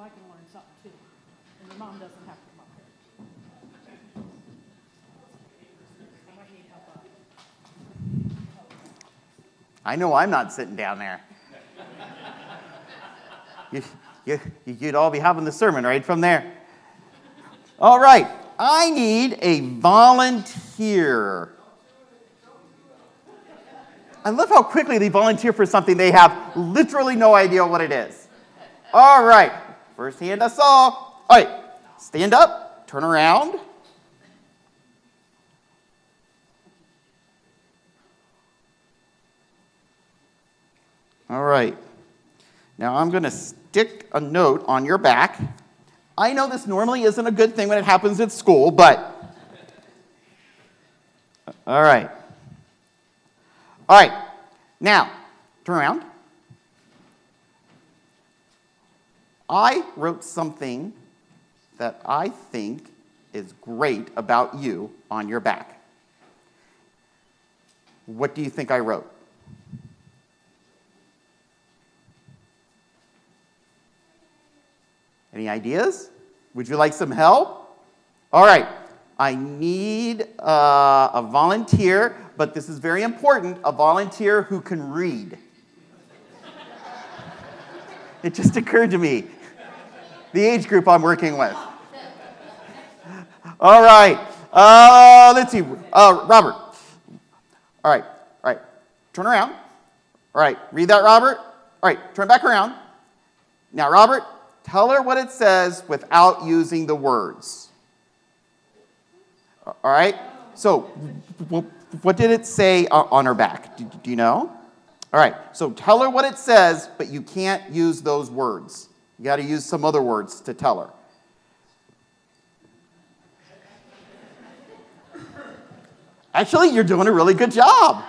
I can learn something too. And your mom doesn't have to come up here. I up. Uh, I know I'm not sitting down there. you, you, you'd all be having the sermon right from there. All right, I need a volunteer. I love how quickly they volunteer for something they have literally no idea what it is. All right, first hand I saw. All right, stand up, turn around. All right. Now I'm going to stick a note on your back. I know this normally isn't a good thing when it happens at school, but. All right. All right. Now, turn around. I wrote something that I think is great about you on your back. What do you think I wrote? Any ideas? Would you like some help? All right. I need uh, a volunteer, but this is very important a volunteer who can read. it just occurred to me the age group I'm working with. All right. Uh, let's see. Uh, Robert. All right. All right. Turn around. All right. Read that, Robert. All right. Turn back around. Now, Robert, tell her what it says without using the words. All right? So, what did it say on her back? Do you know? All right, so tell her what it says, but you can't use those words. You got to use some other words to tell her. Actually, you're doing a really good job.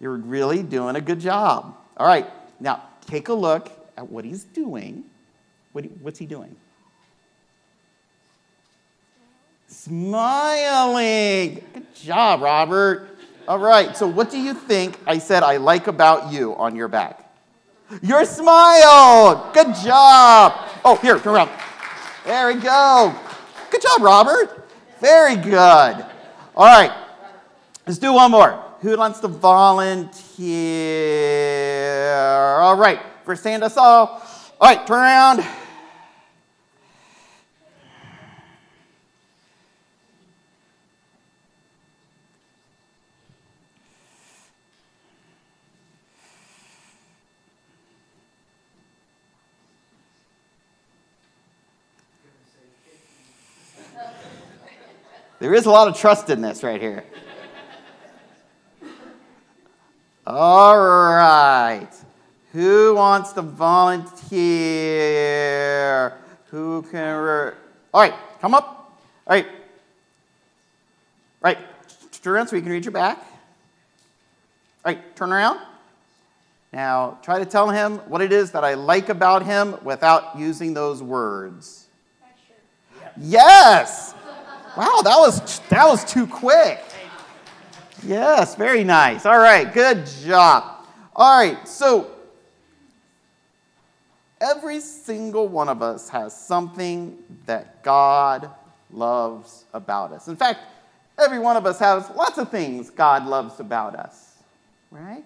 You're really doing a good job. All right, now take a look at what he's doing. What, what's he doing? Smiling. Good job, Robert. All right, so what do you think I said I like about you on your back? Your smile. Good job. Oh, here, turn around. There we go. Good job, Robert. Very good. All right, let's do one more. Who wants to volunteer? All right, for hand us all. All right, turn around. There is a lot of trust in this right here. All right. Who wants to volunteer? Who can. Re- All right, come up. All right. All right, turn around so you can read your back. All right, turn around. Now, try to tell him what it is that I like about him without using those words. Yes! Wow, that was, that was too quick. Yes, very nice. All right, good job. All right, so every single one of us has something that God loves about us. In fact, every one of us has lots of things God loves about us, right?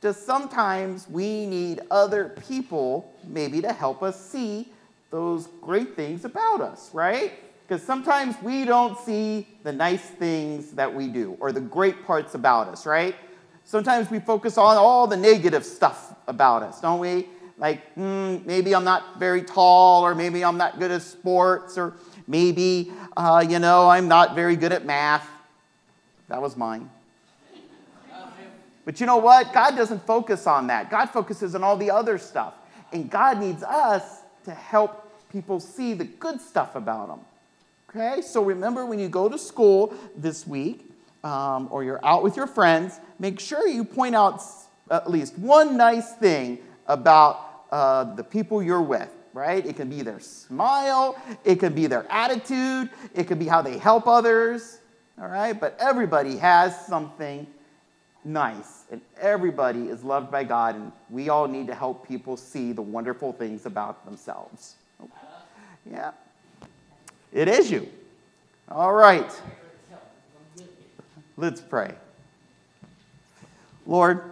Just sometimes we need other people maybe to help us see those great things about us, right? Because sometimes we don't see the nice things that we do or the great parts about us, right? Sometimes we focus on all the negative stuff about us, don't we? Like, mm, maybe I'm not very tall, or maybe I'm not good at sports, or maybe, uh, you know, I'm not very good at math. That was mine. But you know what? God doesn't focus on that. God focuses on all the other stuff. And God needs us to help people see the good stuff about them. Okay, so remember when you go to school this week um, or you're out with your friends, make sure you point out at least one nice thing about uh, the people you're with, right? It can be their smile, it can be their attitude, it could be how they help others, all right? But everybody has something nice and everybody is loved by God, and we all need to help people see the wonderful things about themselves. Yeah. It is you. All right. Let's pray. Lord,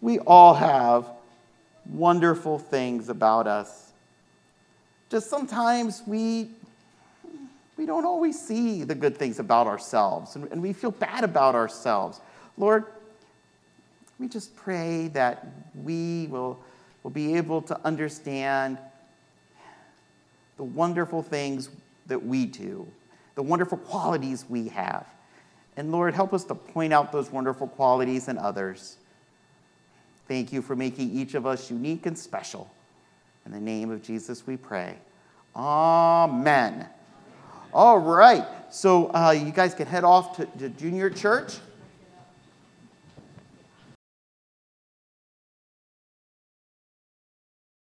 we all have wonderful things about us. Just sometimes we we don't always see the good things about ourselves and, and we feel bad about ourselves. Lord, we just pray that we will, will be able to understand the wonderful things that we do, the wonderful qualities we have. And Lord, help us to point out those wonderful qualities in others. Thank you for making each of us unique and special. In the name of Jesus, we pray. Amen. All right. So uh, you guys can head off to, to junior church.